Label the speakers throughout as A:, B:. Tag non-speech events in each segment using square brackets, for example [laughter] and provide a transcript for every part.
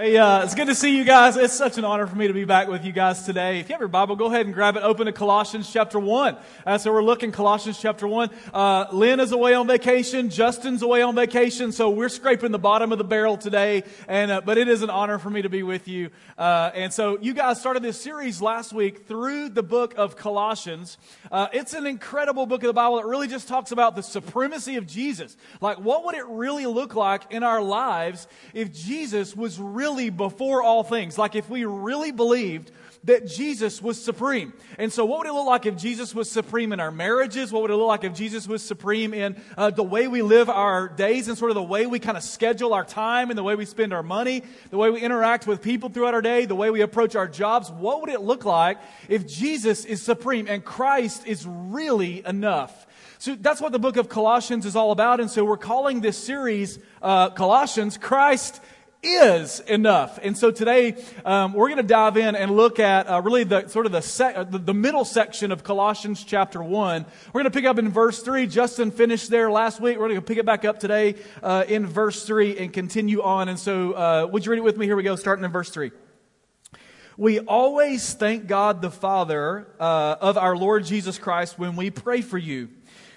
A: Hey, uh, it's good to see you guys. It's such an honor for me to be back with you guys today. If you have your Bible, go ahead and grab it. Open to Colossians chapter 1. Uh, so we're looking Colossians chapter 1. Uh, Lynn is away on vacation. Justin's away on vacation. So we're scraping the bottom of the barrel today. And, uh, but it is an honor for me to be with you. Uh, and so you guys started this series last week through the book of Colossians. Uh, it's an incredible book of the Bible that really just talks about the supremacy of Jesus. Like, what would it really look like in our lives if Jesus was really really before all things. Like if we really believed that Jesus was supreme. And so, what would it look like if Jesus was supreme in our marriages? What would it look like if Jesus was supreme in uh, the way we live our days and sort of the way we kind of schedule our time and the way we spend our money, the way we interact with people throughout our day, the way we approach our jobs? What would it look like if Jesus is supreme and Christ is really enough? So that's what the book of Colossians is all about. And so we're calling this series uh, Colossians Christ is enough. And so today um, we're going to dive in and look at uh, really the sort of the, sec- uh, the, middle section of Colossians chapter one. We're going to pick up in verse three. Justin finished there last week. We're going to pick it back up today uh, in verse three and continue on. And so, uh, would you read it with me? Here we go, starting in verse three. We always thank God the Father uh, of our Lord Jesus Christ when we pray for you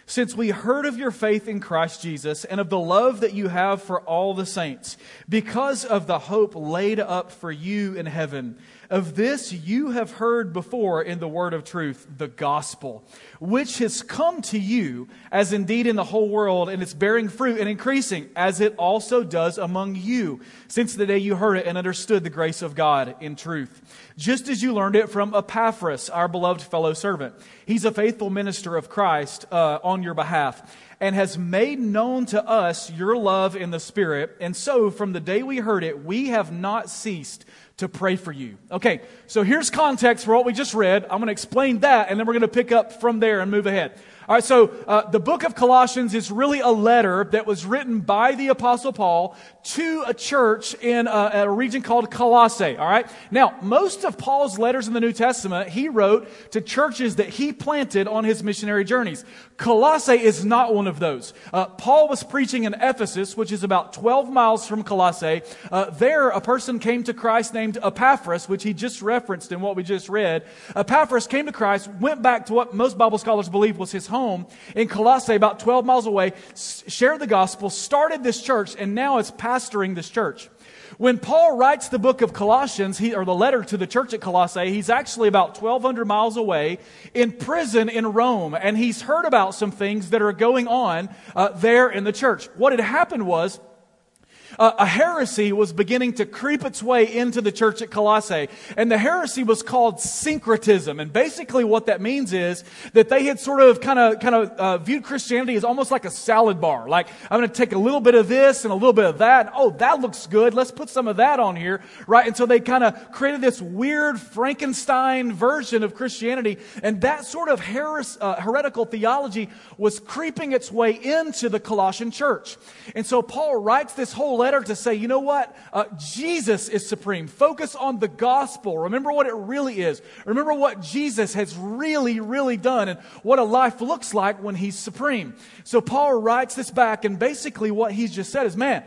A: since we heard of your faith in Christ Jesus and of the love that you have for all the saints, because of the hope laid up for you in heaven. Of this you have heard before in the word of truth, the gospel, which has come to you, as indeed in the whole world, and it's bearing fruit and increasing, as it also does among you, since the day you heard it and understood the grace of God in truth. Just as you learned it from Epaphras, our beloved fellow servant. He's a faithful minister of Christ uh, on your behalf and has made known to us your love in the Spirit. And so, from the day we heard it, we have not ceased to pray for you. Okay, so here's context for what we just read. I'm going to explain that, and then we're going to pick up from there and move ahead. All right, so uh, the book of Colossians is really a letter that was written by the Apostle Paul to a church in a, a, region called Colossae. All right, now most of Paul's letters in the New Testament he wrote to churches that he planted on his missionary journeys. Colossae is not one of those. Uh, Paul was preaching in Ephesus, which is about 12 miles from Colossae. Uh, there, a person came to Christ named Epaphras, which he just referenced in what we just read. Epaphras came to Christ, went back to what most Bible scholars believe was his home in Colossae, about 12 miles away, shared the gospel, started this church, and now is pastoring this church. When Paul writes the book of Colossians, he, or the letter to the church at Colossae, he's actually about 1,200 miles away in prison in Rome, and he's heard about some things that are going on uh, there in the church. What had happened was, uh, a heresy was beginning to creep its way into the church at Colossae. And the heresy was called syncretism. And basically what that means is that they had sort of kind of, kind of uh, viewed Christianity as almost like a salad bar. Like, I'm going to take a little bit of this and a little bit of that. Oh, that looks good. Let's put some of that on here. Right? And so they kind of created this weird Frankenstein version of Christianity. And that sort of heres- uh, heretical theology was creeping its way into the Colossian church. And so Paul writes this whole letter to say, you know what? Uh, Jesus is supreme. Focus on the gospel. Remember what it really is. Remember what Jesus has really, really done and what a life looks like when he's supreme. So Paul writes this back, and basically what he's just said is, man,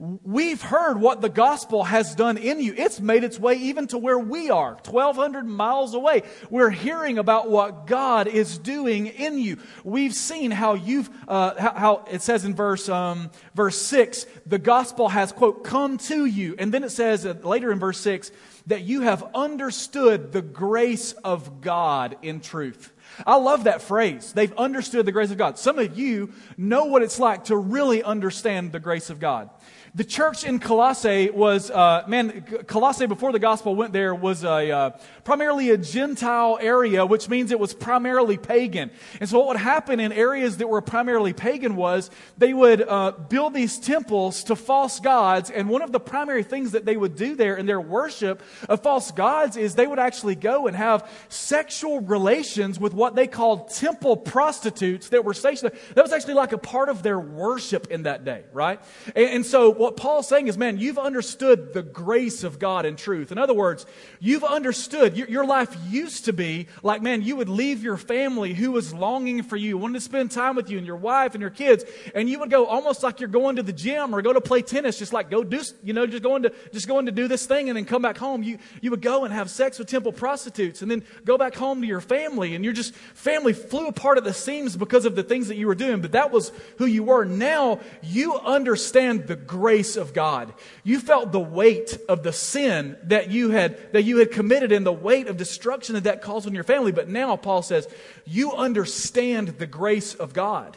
A: We've heard what the gospel has done in you. It's made its way even to where we are, 1,200 miles away. We're hearing about what God is doing in you. We've seen how you've, uh, how, how, it says in verse, um, verse 6, the gospel has, quote, come to you. And then it says uh, later in verse 6 that you have understood the grace of God in truth. I love that phrase. They've understood the grace of God. Some of you know what it's like to really understand the grace of God. The church in Colossae was, uh, man, Colossae before the gospel went there was a, uh, primarily a Gentile area, which means it was primarily pagan. And so what would happen in areas that were primarily pagan was they would uh, build these temples to false gods. And one of the primary things that they would do there in their worship of false gods is they would actually go and have sexual relations with what they called temple prostitutes that were stationed there. That was actually like a part of their worship in that day, right? And, and so what Paul's saying is, man, you've understood the grace of God and truth. In other words, you've understood your, your life used to be like, man, you would leave your family who was longing for you, wanted to spend time with you and your wife and your kids, and you would go almost like you're going to the gym or go to play tennis, just like go do, you know, just going to, just going to do this thing and then come back home. You, you would go and have sex with temple prostitutes and then go back home to your family and you're just family flew apart at the seams because of the things that you were doing, but that was who you were. Now you understand the grace of God. You felt the weight of the sin that you had, that you had committed and the weight of destruction that that caused on your family. But now Paul says, you understand the grace of God.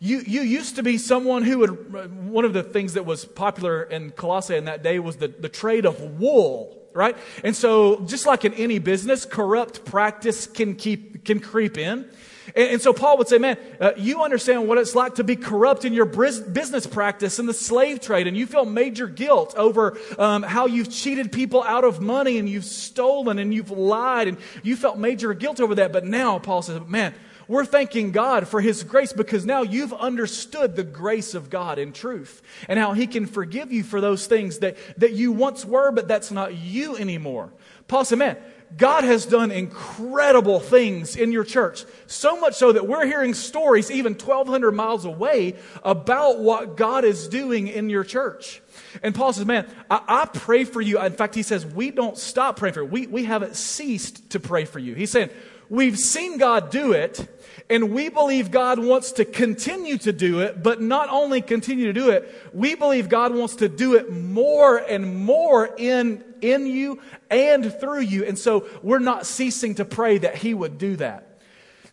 A: You, you used to be someone who would, one of the things that was popular in Colossae in that day was the, the trade of wool right? And so, just like in any business, corrupt practice can keep can creep in. And, and so Paul would say, man, uh, you understand what it's like to be corrupt in your business practice in the slave trade, and you feel major guilt over um, how you've cheated people out of money and you've stolen and you've lied, and you felt major guilt over that. But now Paul says, man, we're thanking God for His grace because now you've understood the grace of God in truth and how He can forgive you for those things that, that you once were, but that's not you anymore. Paul said, man, God has done incredible things in your church. So much so that we're hearing stories even 1,200 miles away about what God is doing in your church. And Paul says, Man, I, I, pray for you. In fact, he says, We don't stop praying for you. We, we haven't ceased to pray for you. He's saying, We've seen God do it, and we believe God wants to continue to do it, but not only continue to do it, we believe God wants to do it more and more in, in you and through you. And so we're not ceasing to pray that He would do that.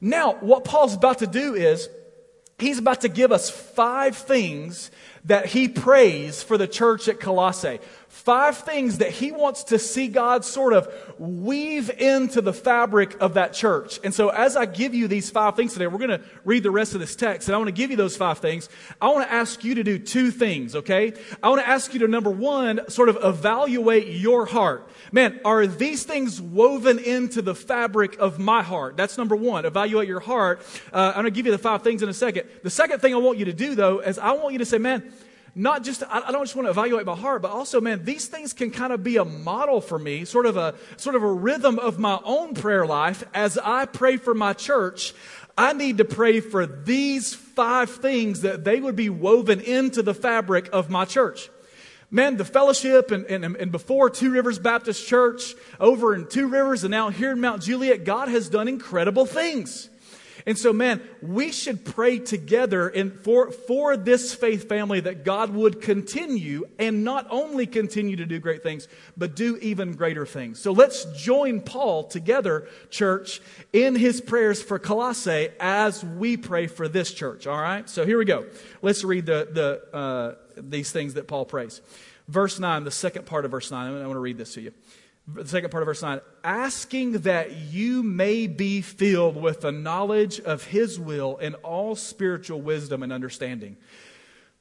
A: Now, what Paul's about to do is he's about to give us five things that he prays for the church at Colossae five things that he wants to see God sort of weave into the fabric of that church. And so as I give you these five things today, we're going to read the rest of this text and I want to give you those five things. I want to ask you to do two things, okay? I want to ask you to number one, sort of evaluate your heart. Man, are these things woven into the fabric of my heart? That's number one. Evaluate your heart. Uh, I'm going to give you the five things in a second. The second thing I want you to do though is I want you to say, man, not just, I don't just want to evaluate my heart, but also, man, these things can kind of be a model for me, sort of a, sort of a rhythm of my own prayer life. As I pray for my church, I need to pray for these five things that they would be woven into the fabric of my church. Man, the fellowship and, and, and before Two Rivers Baptist Church, over in Two Rivers, and now here in Mount Juliet, God has done incredible things. And so, man, we should pray together in, for, for this faith family that God would continue and not only continue to do great things, but do even greater things. So let's join Paul together, church, in his prayers for Colossae as we pray for this church. All right? So here we go. Let's read the, the, uh, these things that Paul prays. Verse 9, the second part of verse 9. I want to read this to you the second part of verse 9 asking that you may be filled with the knowledge of his will and all spiritual wisdom and understanding.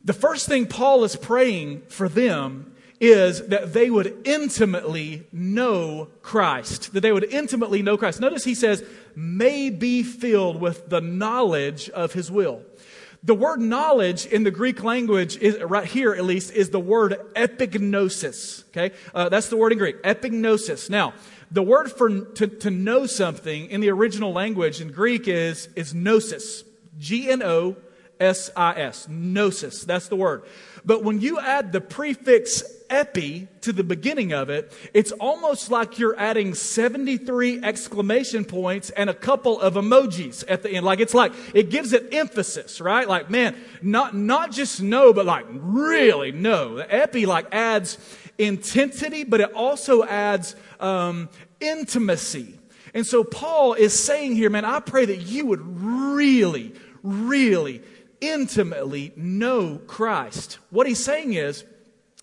A: The first thing Paul is praying for them is that they would intimately know Christ. That they would intimately know Christ. Notice he says, may be filled with the knowledge of his will. The word knowledge in the Greek language, is, right here at least, is the word epignosis. Okay? Uh, that's the word in Greek, epignosis. Now, the word for to, to know something in the original language in Greek is, is gnosis. G N O S I S. Gnosis. That's the word. But when you add the prefix epi to the beginning of it, it's almost like you're adding 73 exclamation points and a couple of emojis at the end. Like it's like, it gives it emphasis, right? Like, man, not, not just know, but like really know. The epi like adds intensity, but it also adds um, intimacy. And so Paul is saying here, man, I pray that you would really, really intimately know Christ. What he's saying is,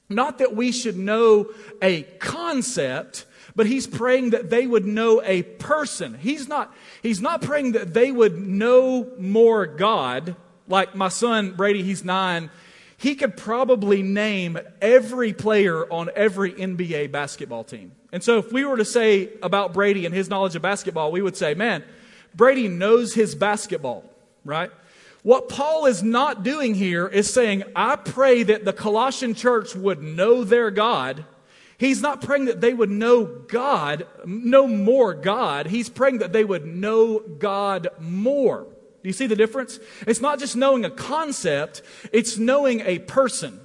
A: not that we should know a concept, but he's praying that they would know a person. He's not, he's not praying that they would know more God. Like my son Brady, he's nine. He could probably name every player on every NBA basketball team. And so if we were to say about Brady and his knowledge of basketball, we would say, man, Brady knows his basketball, right? What Paul is not doing here is saying, I pray that the Colossian church would know their God. He's not praying that they would know God, know more God. He's praying that they would know God more. Do you see the difference? It's not just knowing a concept, it's knowing a person.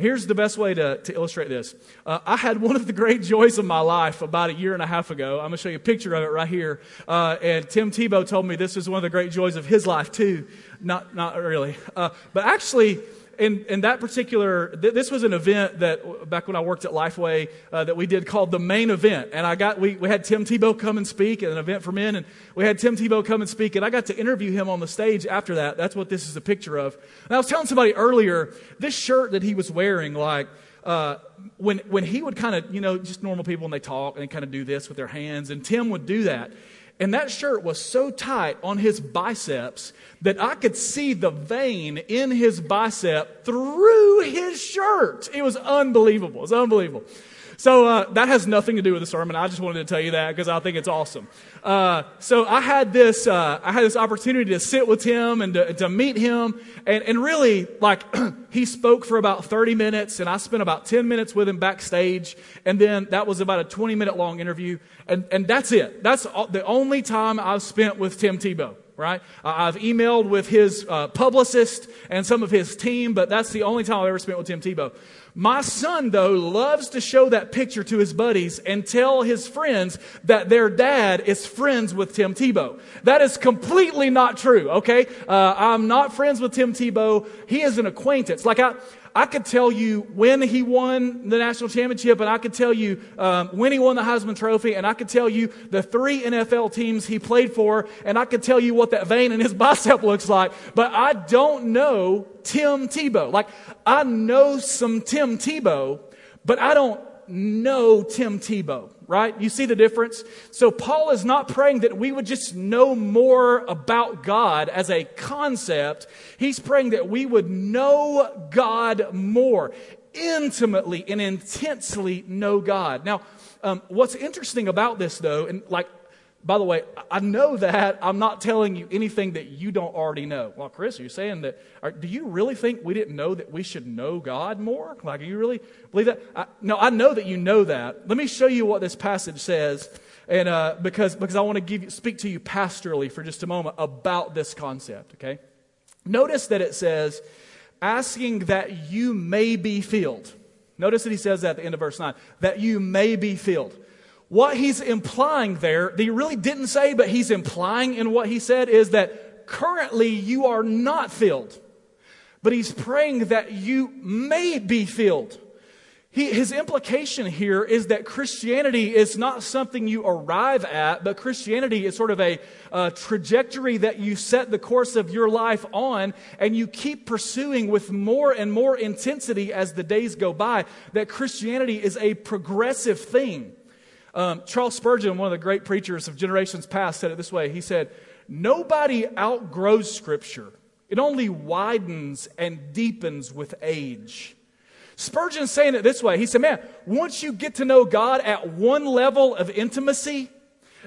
A: Here's the best way to, to illustrate this. Uh, I had one of the great joys of my life about a year and a half ago. I'm going to show you a picture of it right here. Uh, and Tim Tebow told me this was one of the great joys of his life, too. Not, not really. Uh, but actually, in, in that particular, th- this was an event that back when I worked at Lifeway uh, that we did called the main event. And I got, we, we had Tim Tebow come and speak at an event for men. And we had Tim Tebow come and speak. And I got to interview him on the stage after that. That's what this is a picture of. And I was telling somebody earlier, this shirt that he was wearing, like, uh, when, when he would kind of, you know, just normal people when they talk and they kind of do this with their hands, and Tim would do that. And that shirt was so tight on his biceps that I could see the vein in his bicep through his shirt. It was unbelievable. It was unbelievable. So uh, that has nothing to do with the sermon. I just wanted to tell you that because I think it's awesome. Uh, so I had this, uh, I had this opportunity to sit with him and to, to meet him, and, and really, like, [clears throat] he spoke for about 30 minutes, and I spent about 10 minutes with him backstage, and then that was about a 20 minute long interview, and, and that's it. That's the only time I've spent with Tim Tebow right? I've emailed with his uh, publicist and some of his team, but that's the only time I've ever spent with Tim Tebow. My son, though, loves to show that picture to his buddies and tell his friends that their dad is friends with Tim Tebow. That is completely not true, okay? Uh, I'm not friends with Tim Tebow. He is an acquaintance. Like, I, I could tell you when he won the national championship, and I could tell you um, when he won the Heisman Trophy, and I could tell you the three NFL teams he played for, and I could tell you what that vein in his [laughs] bicep looks like. But I don't know Tim Tebow. Like, I know some Tim Tebow, but I don't know Tim Tebow right? You see the difference? So Paul is not praying that we would just know more about God as a concept. He's praying that we would know God more, intimately and intensely know God. Now, um, what's interesting about this, though, and like by the way, I know that I'm not telling you anything that you don't already know. Well, Chris, are you saying that? Are, do you really think we didn't know that we should know God more? Like, do you really believe that? I, no, I know that you know that. Let me show you what this passage says, and uh, because because I want to give you, speak to you pastorally for just a moment about this concept. Okay, notice that it says, "Asking that you may be filled." Notice that he says that at the end of verse nine, that you may be filled. What he's implying there, that he really didn't say, but he's implying in what he said, is that currently you are not filled. But he's praying that you may be filled. He, his implication here is that Christianity is not something you arrive at, but Christianity is sort of a, a, trajectory that you set the course of your life on, and you keep pursuing with more and more intensity as the days go by. That Christianity is a progressive thing. Um, Charles Spurgeon, one of the great preachers of generations past, said it this way He said, Nobody outgrows Scripture, it only widens and deepens with age. Spurgeon's saying it this way He said, Man, once you get to know God at one level of intimacy,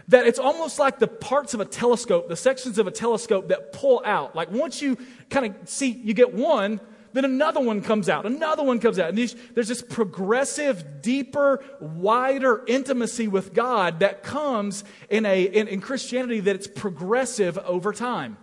A: that it's almost like the parts of a telescope, the sections of a telescope that pull out. Like once you kind of see, you get one, then another one comes out, another one comes out. And there's this progressive, deeper, wider intimacy with God that comes in, a, in, in Christianity that it's progressive over time.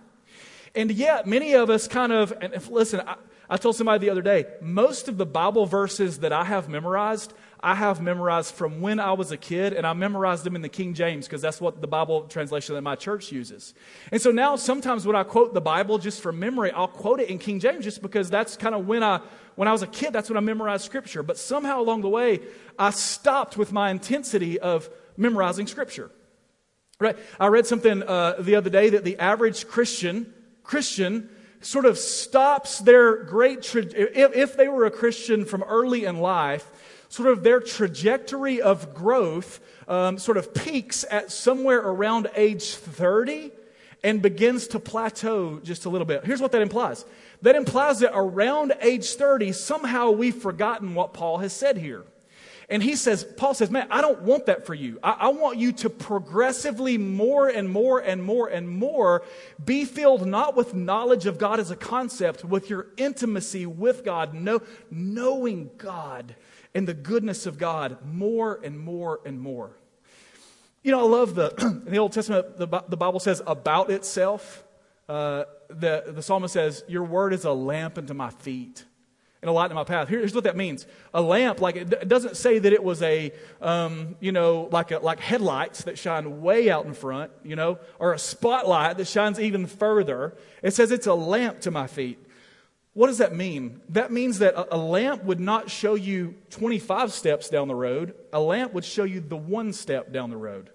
A: And yet, many of us kind of, and if, listen, I, I told somebody the other day, most of the Bible verses that I have memorized, I have memorized from when I was a kid, and I memorized them in the King James because that's what the Bible translation that my church uses. And so now sometimes when I quote the Bible just from memory, I'll quote it in King James just because that's kind of when I when I was a kid, that's when I memorized scripture. But somehow along the way, I stopped with my intensity of memorizing scripture. Right? I read something uh, the other day that the average Christian Christian sort of stops their great tra- if, if they were a Christian from early in life sort of their trajectory of growth um, sort of peaks at somewhere around age 30 and begins to plateau just a little bit. Here's what that implies that implies that around age 30, somehow we've forgotten what Paul has said here. And he says, Paul says, man, I don't want that for you. I, I, want you to progressively more and more and more and more be filled not with knowledge of God as a concept, with your intimacy with God, know, knowing God and the goodness of God more and more and more. You know, I love the, [clears throat] in the Old Testament, the, the Bible says about itself. Uh, the, the psalmist says, Your word is a lamp unto my feet and a light in my path. Here's what that means. A lamp, like it doesn't say that it was a, um, you know, like a, like headlights that shine way out in front, you know, or a spotlight that shines even further. It says it's a lamp to my feet. What does that mean? That means that a, a lamp would not show you 25 steps down the road. A lamp would show you the one step down the road.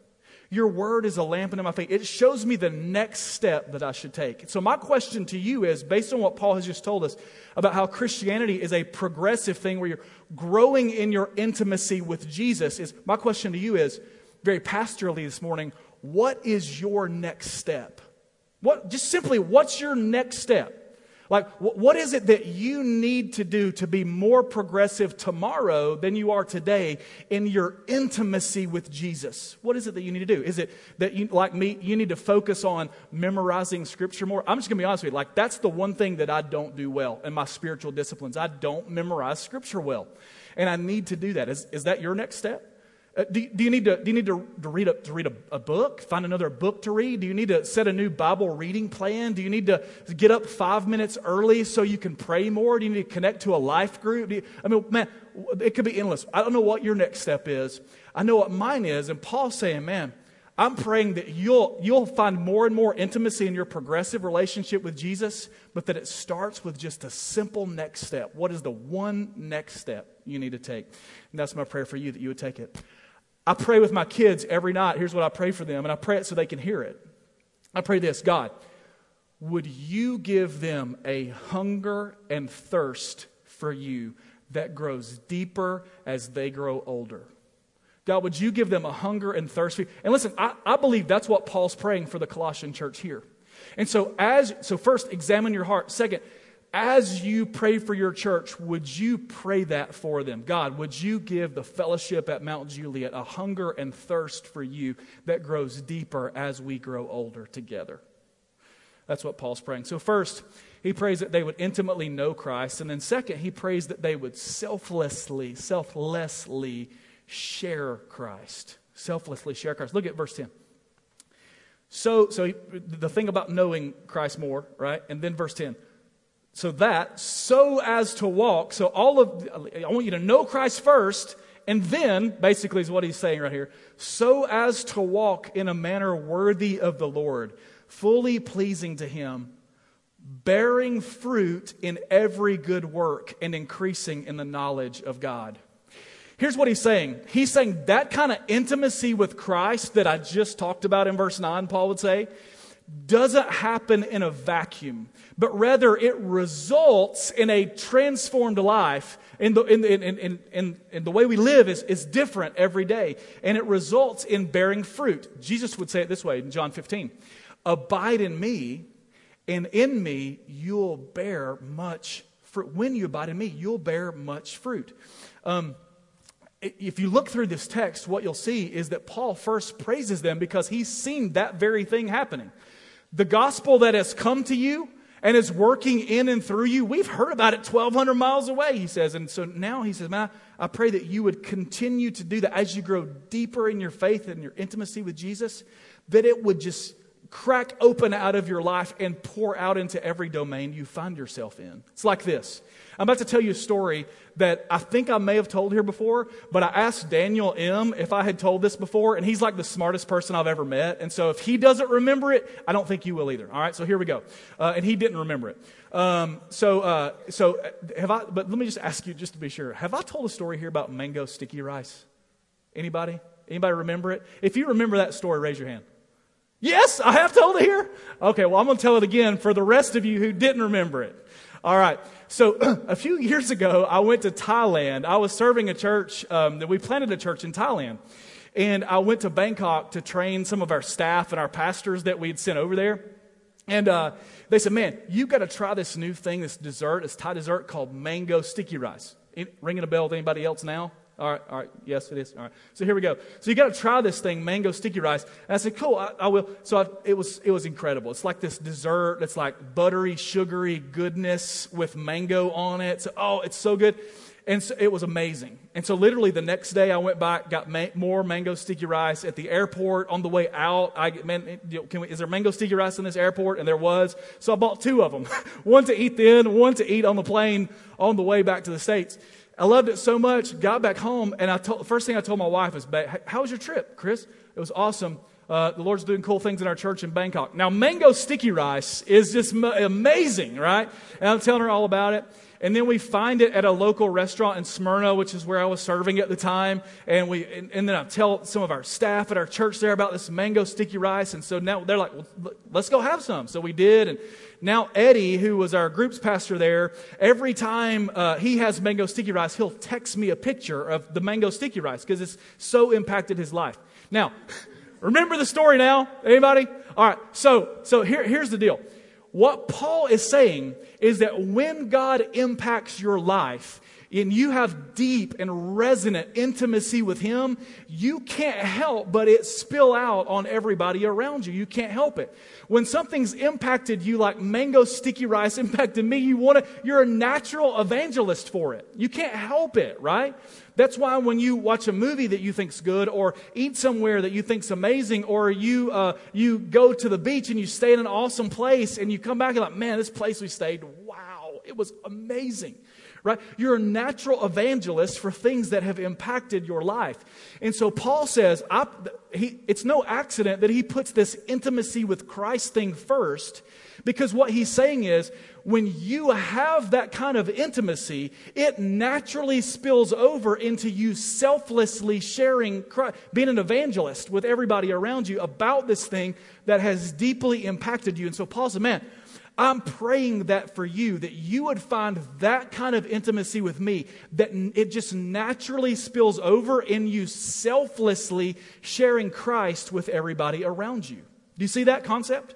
A: Your word is a lamp unto my feet. It shows me the next step that I should take. So, my question to you is based on what Paul has just told us about how Christianity is a progressive thing where you're growing in your intimacy with Jesus, is my question to you is very pastorally this morning what is your next step? What, just simply, what's your next step? Like, what is it that you need to do to be more progressive tomorrow than you are today in your intimacy with Jesus? What is it that you need to do? Is it that you, like me, you need to focus on memorizing scripture more? I'm just to be honest with you. Like, that's the one thing that I don't do well in my spiritual disciplines. I don't memorize scripture well. And I need to do that. Is, is that your next step? Uh, do, do, you need, to, do you need to, to read, a, to read a, a, book? Find another book to read? Do you need to set a new Bible reading plan? Do you need to get up five minutes early so you can pray more? Do you need to connect to a life group? You, I mean, man, it could be endless. I don't know what your next step is. I know what mine is. And Paul's saying, man, I'm praying that you'll, you'll find more and more intimacy in your progressive relationship with Jesus, but that it starts with just a simple next step. What is the one next step you need to take? And that's my prayer for you that you would take it. I pray with my kids every night. Here's what I pray for them, and I pray it so they can hear it. I pray this God, would you give them a hunger and thirst for you that grows deeper as they grow older? God, would you give them a hunger and thirst for you? And listen, I, I believe that's what Paul's praying for the Colossian church here. And so, as so first, examine your heart. Second, as you pray for your church, would you pray that for them? God, would you give the fellowship at Mount Juliet a hunger and thirst for you that grows deeper as we grow older together? That's what Paul's praying. So, first, he prays that they would intimately know Christ. And then, second, he prays that they would selflessly, selflessly share Christ. Selflessly share Christ. Look at verse 10. So, so the thing about knowing Christ more, right? And then verse 10 so that, so as to walk. So all of, I want you to know Christ first, and then, basically, is what he's saying right here, so as to walk in a manner worthy of the Lord, fully pleasing to him, bearing fruit in every good work, and increasing in the knowledge of God. Here's what he's saying. He's saying that kind of intimacy with Christ that I just talked about in verse 9, Paul would say, doesn't happen in a vacuum, but rather it results in a transformed life. In the, in, in, in, in, in the way we live is, is different every day, and it results in bearing fruit. Jesus would say it this way in John 15 Abide in me, and in me you'll bear much fruit. When you abide in me, you'll bear much fruit. Um, if you look through this text, what you'll see is that Paul first praises them because he's seen that very thing happening. The gospel that has come to you and is working in and through you, we've heard about it 1,200 miles away, he says. And so now he says, Man, I pray that you would continue to do that as you grow deeper in your faith and your intimacy with Jesus, that it would just crack open out of your life and pour out into every domain you find yourself in. It's like this. I'm about to tell you a story that I think I may have told here before, but I asked Daniel M. if I had told this before, and he's like the smartest person I've ever met. And so if he doesn't remember it, I don't think you will either. All right, so here we go. Uh, and he didn't remember it. Um, so, uh, so uh, have I, but let me just ask you just to be sure. Have I told a story here about mango sticky rice? Anybody? Anybody remember it? If you remember that story, raise your hand. Yes, I have told it here. Okay, well, I'm going to tell it again for the rest of you who didn't remember it. All right. So [clears throat] a few years ago, I went to Thailand. I was serving a church um, that we planted a church in Thailand. And I went to Bangkok to train some of our staff and our pastors that we'd sent over there. And uh, they said, Man, you've got to try this new thing, this dessert, this Thai dessert called mango sticky rice. ringing a bell with anybody else now? All right, all right. Yes, it is. All right. So here we go. So you got to try this thing, mango sticky rice. And I said, cool, I, I will. So I, it was it was incredible. It's like this dessert that's like buttery, sugary goodness with mango on it. So oh, it's so good. And so it was amazing. And so, literally, the next day, I went back, got ma- more mango sticky rice at the airport. On the way out, I man, can we, is there mango sticky rice in this airport? And there was. So I bought two of them, [laughs] one to eat then, one to eat on the plane on the way back to the states. I loved it so much. Got back home, and I told, first thing I told my wife was, "How was your trip, Chris? It was awesome." Uh, the Lord's doing cool things in our church in Bangkok. Now, mango sticky rice is just amazing, right? And I'm telling her all about it. And then we find it at a local restaurant in Smyrna, which is where I was serving at the time. And we, and, and then I tell some of our staff at our church there about this mango sticky rice. And so now they're like, well, let's go have some. So we did. And now Eddie, who was our group's pastor there, every time uh, he has mango sticky rice, he'll text me a picture of the mango sticky rice because it's so impacted his life. Now, remember the story now? Anybody? All right. So, so here, here's the deal. What Paul is saying is that when God impacts your life, and you have deep and resonant intimacy with Him, you can't help but it spill out on everybody around you. You can't help it. When something's impacted you like mango sticky rice [laughs] impacted me, you want to, you're a natural evangelist for it. You can't help it, right? That's why when you watch a movie that you think's good, or eat somewhere that you think's amazing, or you uh, you go to the beach and you stay in an awesome place, and you come back and like, man, this place we stayed, wow, it was amazing right? You're a natural evangelist for things that have impacted your life. And so Paul says, he, it's no accident that he puts this intimacy with Christ thing first, because what he's saying is, when you have that kind of intimacy, it naturally spills over into you selflessly sharing, Christ, being an evangelist with everybody around you about this thing that has deeply impacted you. And so Paul said, man, I'm praying that for you, that you would find that kind of intimacy with me, that it just naturally spills over in you selflessly sharing Christ with everybody around you. Do you see that concept?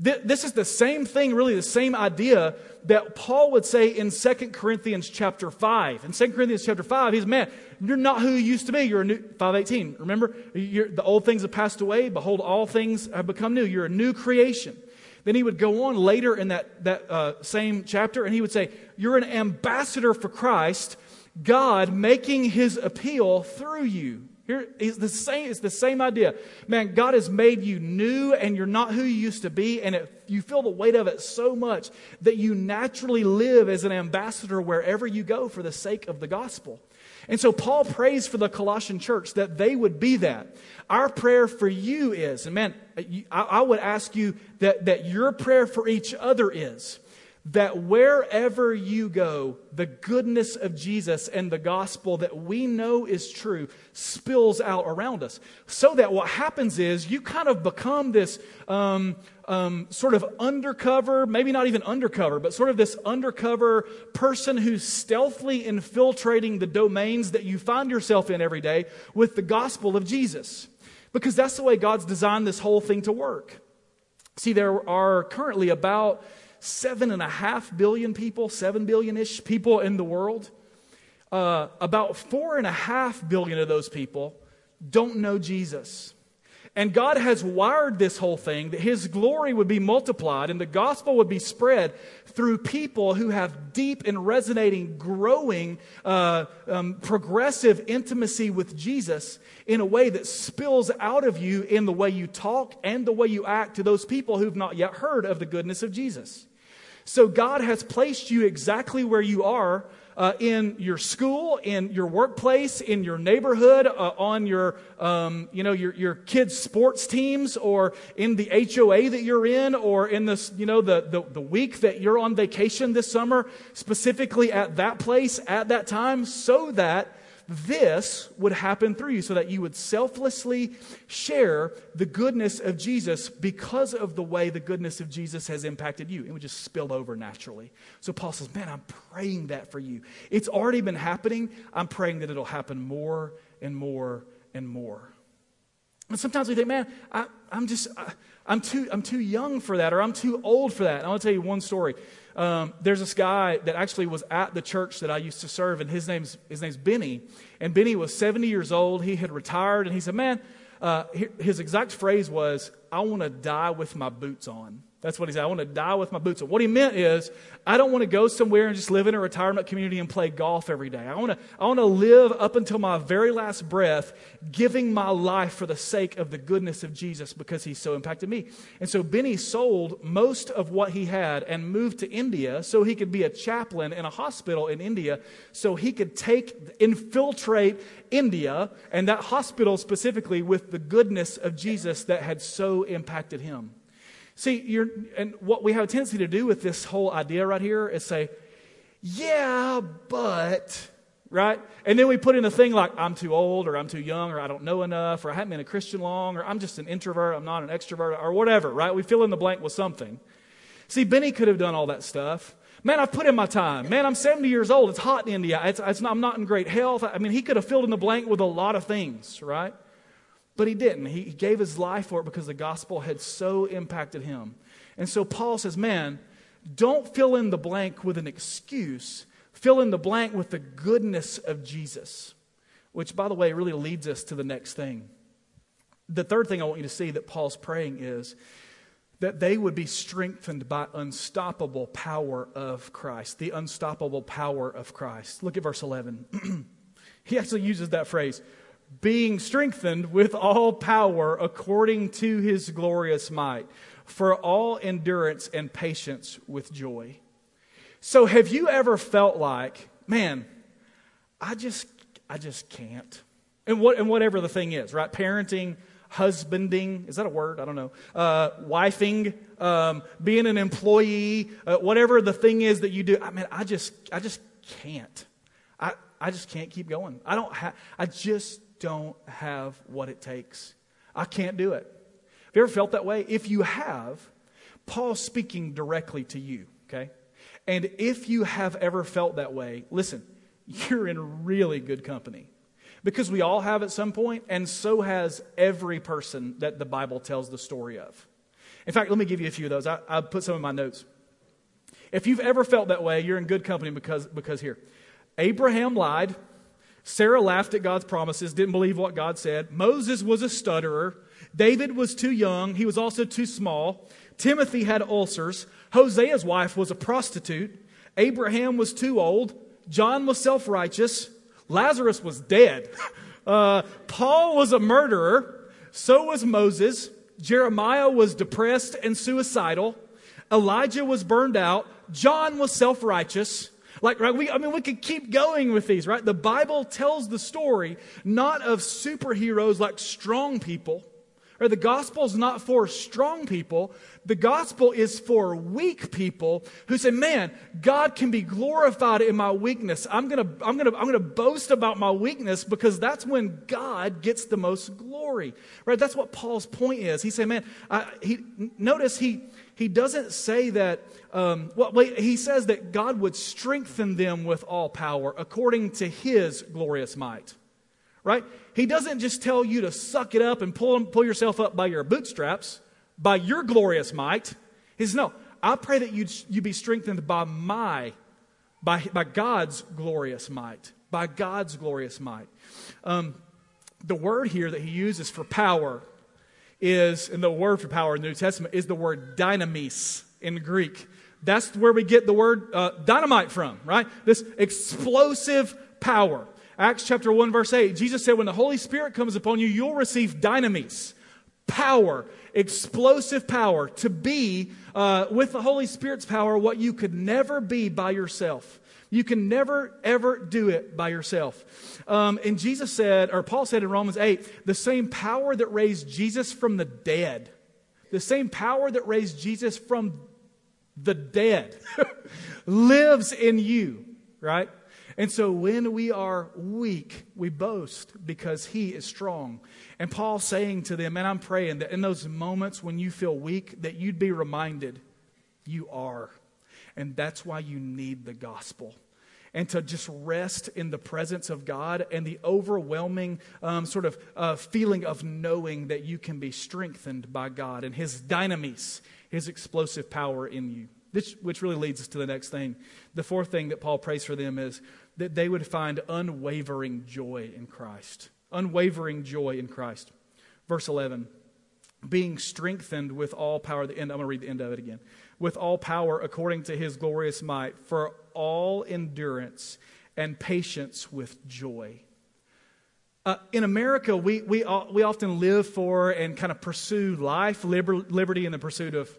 A: This is the same thing, really, the same idea that Paul would say in 2 Corinthians chapter 5. In 2 Corinthians chapter 5, he's, man, you're not who you used to be. You're a new, 518. Remember, the old things have passed away. Behold, all things have become new. You're a new creation. Then he would go on later in that, that uh, same chapter and he would say, You're an ambassador for Christ, God making his appeal through you. Here is the same, it's the same idea. Man, God has made you new and you're not who you used to be, and it, you feel the weight of it so much that you naturally live as an ambassador wherever you go for the sake of the gospel. And so Paul prays for the Colossian church that they would be that. Our prayer for you is, and man, I would ask you that, that your prayer for each other is that wherever you go, the goodness of Jesus and the gospel that we know is true spills out around us. So that what happens is you kind of become this um, um, sort of undercover, maybe not even undercover, but sort of this undercover person who's stealthily infiltrating the domains that you find yourself in every day with the gospel of Jesus. Because that's the way God's designed this whole thing to work. See, there are currently about seven and a half billion people, seven billion ish people in the world. Uh, about four and a half billion of those people don't know Jesus. And God has wired this whole thing that His glory would be multiplied and the gospel would be spread through people who have deep and resonating, growing, uh, um, progressive intimacy with Jesus in a way that spills out of you in the way you talk and the way you act to those people who've not yet heard of the goodness of Jesus. So God has placed you exactly where you are uh, in your school, in your workplace, in your neighborhood, uh, on your, um, you know, your, your kids' sports teams, or in the HOA that you're in, or in this, you know, the, the, the week that you're on vacation this summer, specifically at that place at that time, so that this would happen through you so that you would selflessly share the goodness of Jesus because of the way the goodness of Jesus has impacted you. It would just spill over naturally. So Paul says, Man, I'm praying that for you. It's already been happening. I'm praying that it'll happen more and more and more. And sometimes we think, man, I, am just, I, am too, I'm too young for that, or I'm too old for that. And I want to tell you one story. Um, there's this guy that actually was at the church that I used to serve, and his name's, his name's Benny. And Benny was 70 years old. He had retired, and he said, man, uh, his exact phrase was, I want to die with my boots on. That's what he said. I want to die with my boots on. What he meant is, I don't want to go somewhere and just live in a retirement community and play golf every day. I want to, I want to live up until my very last breath, giving my life for the sake of the goodness of Jesus because he's so impacted me. And so Benny sold most of what he had and moved to India so he could be a chaplain in a hospital in India so he could take, infiltrate India and that hospital specifically with the goodness of Jesus that had so impacted him. See, you're, and what we have a tendency to do with this whole idea right here is say, yeah, but, right? And then we put in a thing like, I'm too old, or I'm too young, or I don't know enough, or I haven't been a Christian long, or I'm just an introvert, I'm not an extrovert, or whatever, right? We fill in the blank with something. See, Benny could have done all that stuff. Man, I've put in my time. Man, I'm 70 years old. It's hot in India. It's, it's not, I'm not in great health. I mean, he could have filled in the blank with a lot of things, right? But he didn't. He gave his life for it because the gospel had so impacted him. And so Paul says, man, don't fill in the blank with an excuse. Fill in the blank with the goodness of Jesus. Which, by the way, really leads us to the next thing. The third thing I want you to see that Paul's praying is that they would be strengthened by unstoppable power of Christ, the unstoppable power of Christ. Look at verse 11. [clears throat] he actually uses that phrase being strengthened with all power according to his glorious might, for all endurance and patience with joy. So have you ever felt like, man, I just I just can't. And what and whatever the thing is, right? Parenting, husbanding, is that a word? I don't know. Uh, wifing, um, being an employee, uh, whatever the thing is that you do. I mean, I just I just can't. I, I just can't keep going. I don't have I just don't have what it takes. I can't do it. Have you ever felt that way? If you have, Paul's speaking directly to you, okay? And if you have ever felt that way, listen, you're in really good company. Because we all have at some point, and so has every person that the Bible tells the story of. In fact, let me give you a few of those. I, I put some in my notes. If you've ever felt that way, you're in good company because, because here, Abraham lied. Sarah laughed at God's promises, didn't believe what God said. Moses was a stutterer. David was too young. He was also too small. Timothy had ulcers. Hosea's wife was a prostitute. Abraham was too old. John was self righteous. Lazarus was dead. [laughs] Uh, Paul was a murderer. So was Moses. Jeremiah was depressed and suicidal. Elijah was burned out. John was self righteous. Like, right, we, I mean, we could keep going with these, right? The Bible tells the story not of superheroes like strong people. Or the gospel is not for strong people. The gospel is for weak people who say, man, God can be glorified in my weakness. I'm going to, I'm going to, I'm going to boast about my weakness because that's when God gets the most glory. Right? That's what Paul's point is. He said, man, I, he, notice he, he doesn't say that, um, well, he says that God would strengthen them with all power according to his glorious might. Right? He doesn't just tell you to suck it up and pull, pull yourself up by your bootstraps, by your glorious might. He says, no, I pray that you you be strengthened by my, by, by God's glorious might. By God's glorious might. Um, the word here that he uses for power is, and the word for power in the New Testament is the word dynamis in Greek. That's where we get the word uh, dynamite from, right? This explosive power. Acts chapter 1, verse 8, Jesus said, When the Holy Spirit comes upon you, you'll receive dynamis, power, explosive power, to be, uh, with the Holy Spirit's power, what you could never be by yourself. You can never, ever do it by yourself. Um, and Jesus said, or Paul said in Romans 8, the same power that raised Jesus from the dead, the same power that raised Jesus from the dead [laughs] lives in you, right? And so when we are weak, we boast because he is strong. And Paul's saying to them, and I'm praying that in those moments when you feel weak, that you'd be reminded you are. And that's why you need the gospel. And to just rest in the presence of God and the overwhelming um, sort of uh, feeling of knowing that you can be strengthened by God and His dynamis, His explosive power in you. This, which really leads us to the next thing. The fourth thing that Paul prays for them is that they would find unwavering joy in Christ. Unwavering joy in Christ. Verse 11 being strengthened with all power. The end, I'm going to read the end of it again. With all power according to his glorious might, for all endurance and patience with joy. Uh, in America, we, we, we often live for and kind of pursue life, liber, liberty, and the pursuit of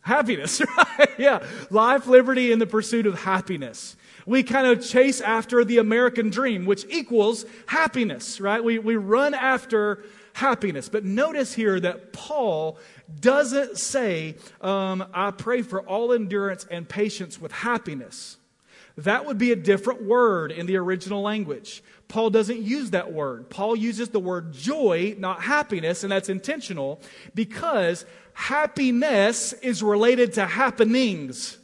A: happiness, [laughs] right? yeah. Life, liberty, and the pursuit of happiness. We kind of chase after the American dream, which equals happiness, right? We, we run after happiness. But notice here that Paul doesn't say, um, I pray for all endurance and patience with happiness. That would be a different word in the original language. Paul doesn't use that word. Paul uses the word joy, not happiness, and that's intentional because happiness is related to happenings.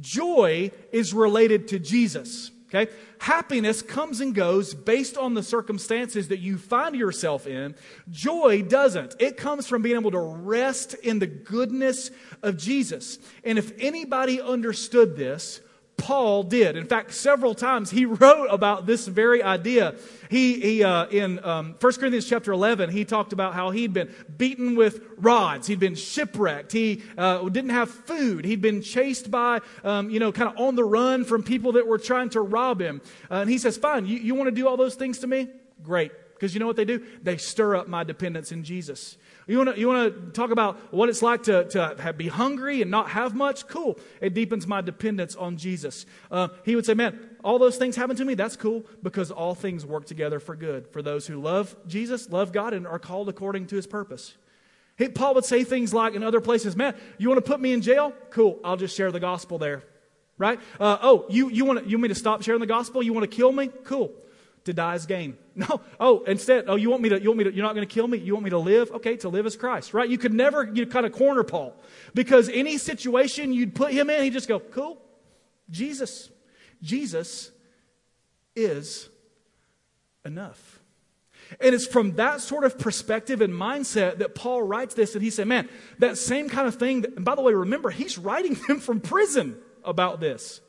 A: Joy is related to Jesus. Okay? Happiness comes and goes based on the circumstances that you find yourself in. Joy doesn't. It comes from being able to rest in the goodness of Jesus. And if anybody understood this, Paul did. In fact, several times he wrote about this very idea. He, he uh, in um, 1 Corinthians chapter 11, he talked about how he'd been beaten with rods. He'd been shipwrecked. He uh, didn't have food. He'd been chased by, um, you know, kind of on the run from people that were trying to rob him. Uh, and he says, fine, you, you want to do all those things to me? Great. Because you know what they do? They stir up my dependence in Jesus. You want to you talk about what it's like to, to have, be hungry and not have much? Cool. It deepens my dependence on Jesus. Uh, he would say, Man, all those things happen to me. That's cool because all things work together for good for those who love Jesus, love God, and are called according to his purpose. He, Paul would say things like in other places, Man, you want to put me in jail? Cool. I'll just share the gospel there. Right? Uh, oh, you, you, want you want me to stop sharing the gospel? You want to kill me? Cool to die is gain. No. Oh, instead, oh, you want me to, you want me to, you're not going to kill me? You want me to live? Okay, to live is Christ, right? You could never, you kind of corner Paul because any situation you'd put him in, he'd just go, cool. Jesus, Jesus is enough. And it's from that sort of perspective and mindset that Paul writes this, and he said, man, that same kind of thing. That, and by the way, remember, he's writing [laughs] them from prison about this.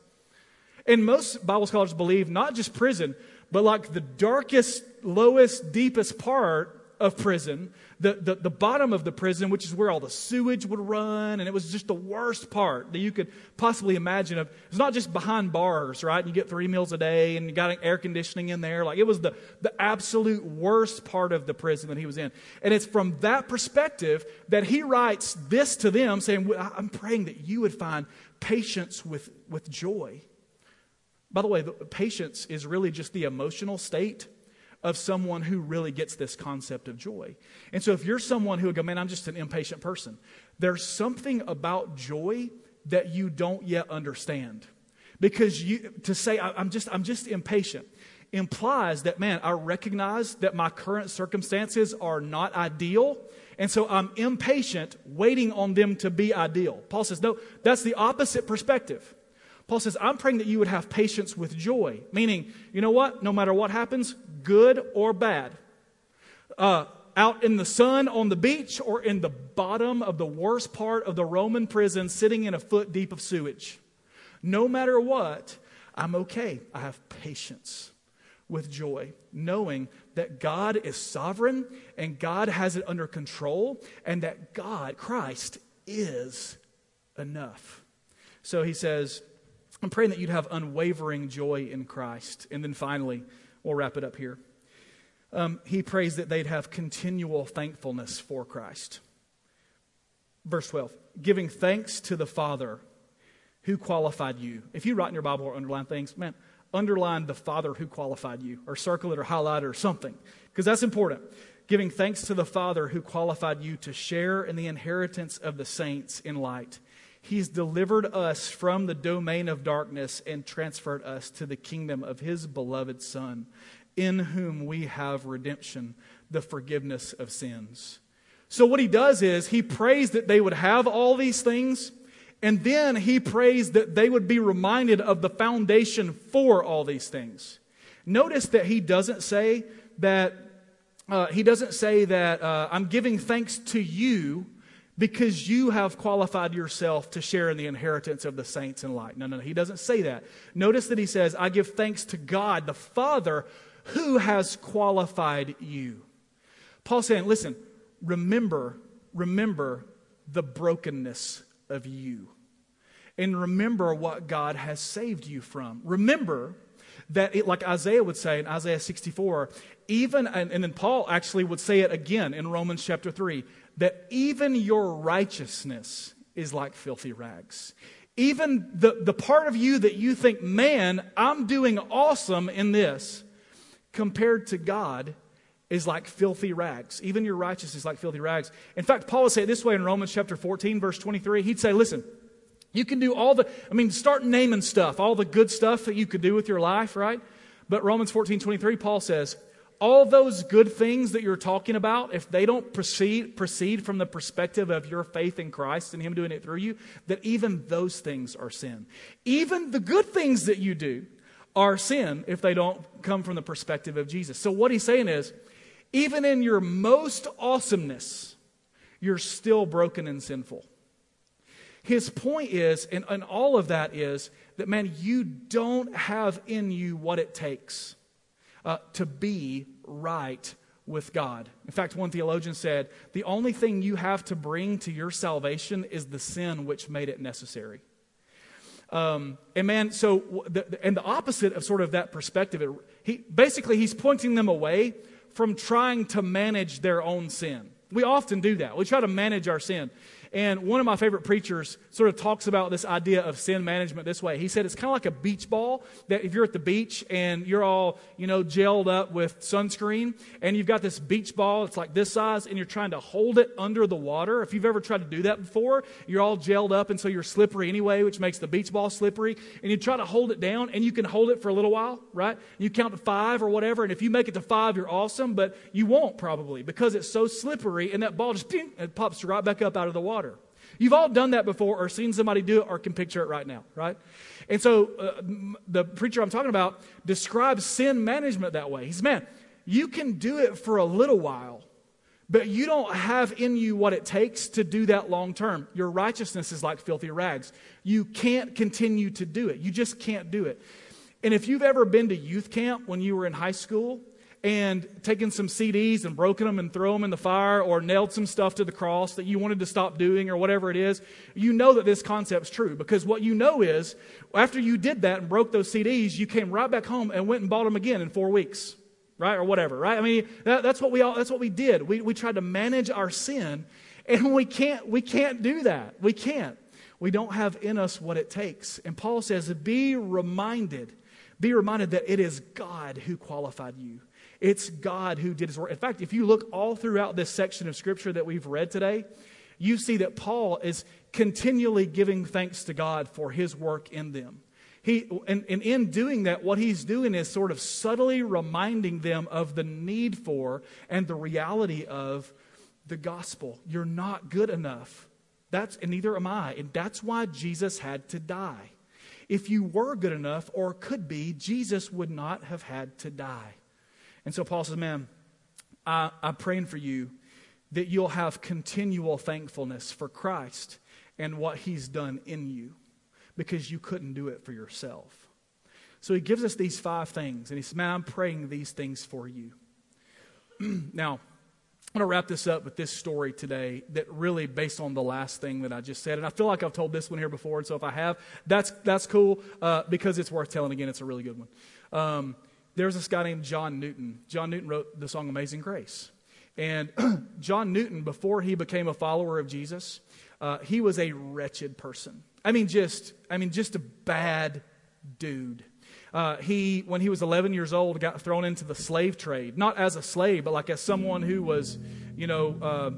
A: And most Bible scholars believe not just prison, but like the darkest, lowest, deepest part of prison, the, the, the, bottom of the prison, which is where all the sewage would run, and it was just the worst part that you could possibly imagine of it's not just behind bars, right? And you get three meals a day and you got air conditioning in there. Like it was the, the absolute worst part of the prison that he was in. And it's from that perspective that he writes this to them, saying, I'm praying that you would find patience with, with joy by the way, the patience is really just the emotional state of someone who really gets this concept of joy. And so if you're someone who would go, man, I'm just an impatient person, there's something about joy that you don't yet understand. Because you to say I'm just I'm just impatient implies that man, I recognize that my current circumstances are not ideal. And so I'm impatient, waiting on them to be ideal. Paul says, no, that's the opposite perspective. Paul says, I'm praying that you would have patience with joy. Meaning, you know what? No matter what happens, good or bad, uh, out in the sun on the beach or in the bottom of the worst part of the Roman prison, sitting in a foot deep of sewage, no matter what, I'm okay. I have patience with joy, knowing that God is sovereign and God has it under control and that God, Christ, is enough. So he says, I'm praying that you'd have unwavering joy in Christ. And then finally, we'll wrap it up here. Um, he prays that they'd have continual thankfulness for Christ. Verse 12 giving thanks to the Father who qualified you. If you write in your Bible or underline things, man, underline the Father who qualified you, or circle it or highlight it or something, because that's important. Giving thanks to the Father who qualified you to share in the inheritance of the saints in light. He's delivered us from the domain of darkness and transferred us to the kingdom of His beloved Son, in whom we have redemption, the forgiveness of sins. So, what he does is he prays that they would have all these things, And then he prays that they would be reminded of the foundation for all these things. Notice that he doesn't say that, uh, he doesn't say that uh, I'm giving thanks to you because you have qualified yourself to share in the inheritance of the saints in light. No, no, no, he doesn't say that. Notice that he says, I give thanks to God, the Father, who has qualified you. Paul's saying, listen, remember, remember the brokenness of you. And remember what God has saved you from. Remember that, it, like Isaiah would say in Isaiah 64, even, and, and then Paul actually would say it again in Romans chapter 3, that even your righteousness is like filthy rags. Even the, the part of you that you think, man, I'm doing awesome in this, compared to God, is like filthy rags. Even your righteousness is like filthy rags. In fact, Paul would say it this way in Romans chapter 14, verse 23. He'd say, listen, you can do all the, I mean, start naming stuff, all the good stuff that you could do with your life, right? But Romans 14, 23, Paul says, all those good things that you're talking about, if they don't proceed, proceed from the perspective of your faith in Christ and Him doing it through you, that even those things are sin. Even the good things that you do are sin if they don't come from the perspective of Jesus. So, what he's saying is, even in your most awesomeness, you're still broken and sinful. His point is, and, and all of that is, that man, you don't have in you what it takes uh, to be right with God. In fact, one theologian said, the only thing you have to bring to your salvation is the sin which made it necessary. Um, and man, so, the, and the opposite of sort of that perspective, it, he, basically, he's pointing them away from trying to manage their own sin. We often do that. We try to manage our sin. And one of my favorite preachers sort of talks about this idea of sin management this way. He said it's kind of like a beach ball that if you're at the beach and you're all, you know, gelled up with sunscreen and you've got this beach ball, it's like this size, and you're trying to hold it under the water. If you've ever tried to do that before, you're all gelled up and so you're slippery anyway, which makes the beach ball slippery. And you try to hold it down and you can hold it for a little while, right? You count to five or whatever. And if you make it to five, you're awesome, but you won't probably because it's so slippery and that ball just it pops right back up out of the water. You've all done that before or seen somebody do it or can picture it right now, right? And so uh, the preacher I'm talking about describes sin management that way. He says, man, you can do it for a little while, but you don't have in you what it takes to do that long term. Your righteousness is like filthy rags. You can't continue to do it. You just can't do it. And if you've ever been to youth camp when you were in high school, and taken some CDs and broken them and throw them in the fire or nailed some stuff to the cross that you wanted to stop doing or whatever it is, you know that this concept's true because what you know is after you did that and broke those CDs, you came right back home and went and bought them again in four weeks, right? Or whatever, right? I mean, that, that's what we all, that's what we did. We, we tried to manage our sin and we can't, we can't do that. We can't. We don't have in us what it takes. And Paul says, be reminded, be reminded that it is God who qualified you. It's God who did his work. In fact, if you look all throughout this section of scripture that we've read today, you see that Paul is continually giving thanks to God for his work in them. He, and, and in doing that, what he's doing is sort of subtly reminding them of the need for and the reality of the gospel. You're not good enough. That's, and neither am I. And that's why Jesus had to die. If you were good enough or could be, Jesus would not have had to die. And so Paul says, Man, I, I'm praying for you that you'll have continual thankfulness for Christ and what he's done in you because you couldn't do it for yourself. So he gives us these five things, and he says, Man, I'm praying these things for you. [clears throat] now, I'm going to wrap this up with this story today that really based on the last thing that I just said. And I feel like I've told this one here before, and so if I have, that's, that's cool uh, because it's worth telling again. It's a really good one. Um, there's this guy named John Newton. John Newton wrote the song Amazing Grace. And [clears throat] John Newton, before he became a follower of Jesus, uh, he was a wretched person. I mean, just, I mean, just a bad dude. Uh, he, when he was 11 years old, got thrown into the slave trade, not as a slave, but like as someone who was, you know, uh,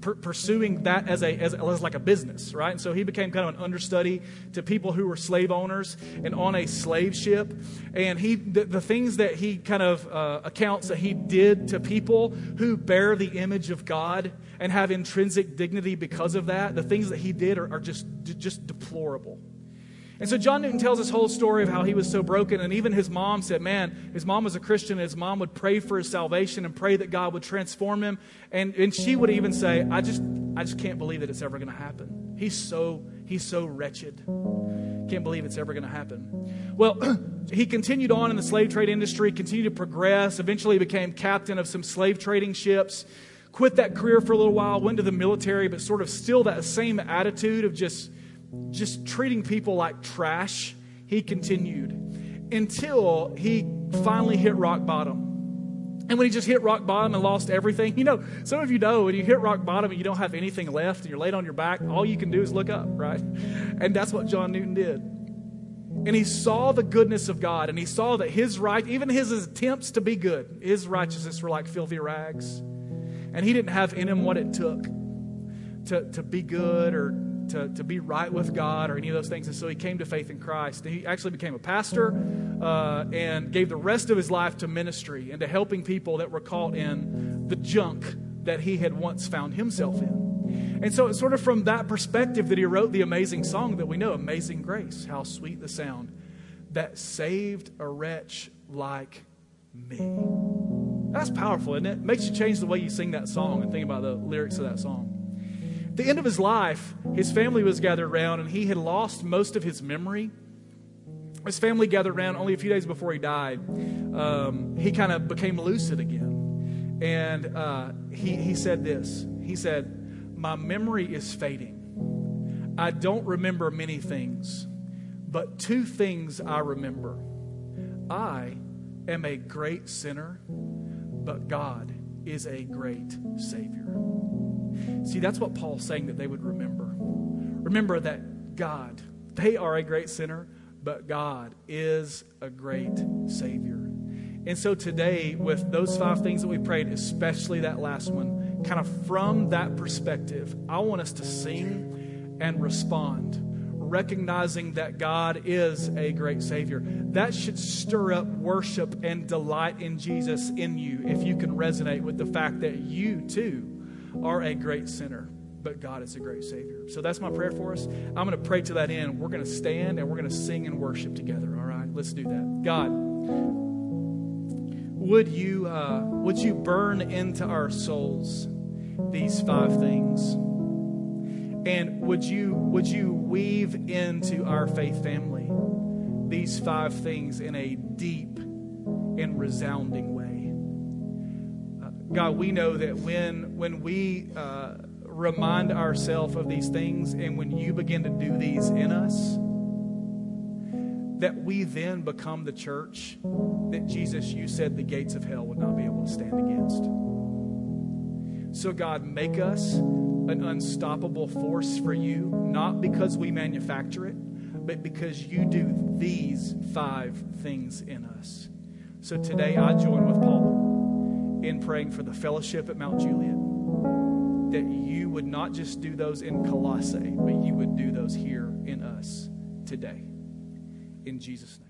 A: per- pursuing that as a as, as like a business, right? And so he became kind of an understudy to people who were slave owners and on a slave ship. And he the, the things that he kind of uh, accounts that he did to people who bear the image of God and have intrinsic dignity because of that, the things that he did are, are just just deplorable. And so John Newton tells this whole story of how he was so broken. And even his mom said, man, his mom was a Christian. And his mom would pray for his salvation and pray that God would transform him. And, and she would even say, I just, I just can't believe that it's ever going to happen. He's so, he's so wretched. Can't believe it's ever going to happen. Well, [clears throat] he continued on in the slave trade industry, continued to progress, eventually became captain of some slave trading ships quit that career for a little while, went to the military, but sort of still that same attitude of just just treating people like trash, he continued until he finally hit rock bottom. And when he just hit rock bottom and lost everything, [laughs] you know, some of you know when you hit rock bottom and you don't have anything left and you're laid on your back, all you can do is look up, right? [laughs] And that's what John Newton did. And he saw the goodness of God and he saw that his right, even his attempts to be good, his righteousness were like filthy rags. And he didn't have in him what it took to, to be good or to, to be right with God or any of those things. And so he came to faith in Christ. He actually became a pastor uh, and gave the rest of his life to ministry and to helping people that were caught in the junk that he had once found himself in. And so it's sort of from that perspective that he wrote the amazing song that we know, Amazing Grace. How sweet the sound that saved a wretch like me. That's powerful, isn't it? Makes you change the way you sing that song and think about the lyrics of that song the end of his life, his family was gathered around and he had lost most of his memory. His family gathered around only a few days before he died. Um, he kind of became lucid again. And uh, he, he said this He said, My memory is fading. I don't remember many things, but two things I remember. I am a great sinner, but God is a great Savior. See, that's what Paul's saying that they would remember. Remember that God, they are a great sinner, but God is a great Savior. And so today, with those five things that we prayed, especially that last one, kind of from that perspective, I want us to sing and respond, recognizing that God is a great Savior. That should stir up worship and delight in Jesus in you if you can resonate with the fact that you too are a great sinner, but God is a great Savior. So that's my prayer for us. I'm going to pray to that end. We're going to stand and we're going to sing and worship together. All right, let's do that. God, would you uh, would you burn into our souls these five things? And would you would you weave into our faith family these five things in a deep and resounding way? God, we know that when, when we uh, remind ourselves of these things and when you begin to do these in us, that we then become the church that Jesus, you said the gates of hell would not be able to stand against. So, God, make us an unstoppable force for you, not because we manufacture it, but because you do these five things in us. So today I join with Paul in praying for the fellowship at Mount Juliet that you would not just do those in Colossae, but you would do those here in us today. In Jesus' name.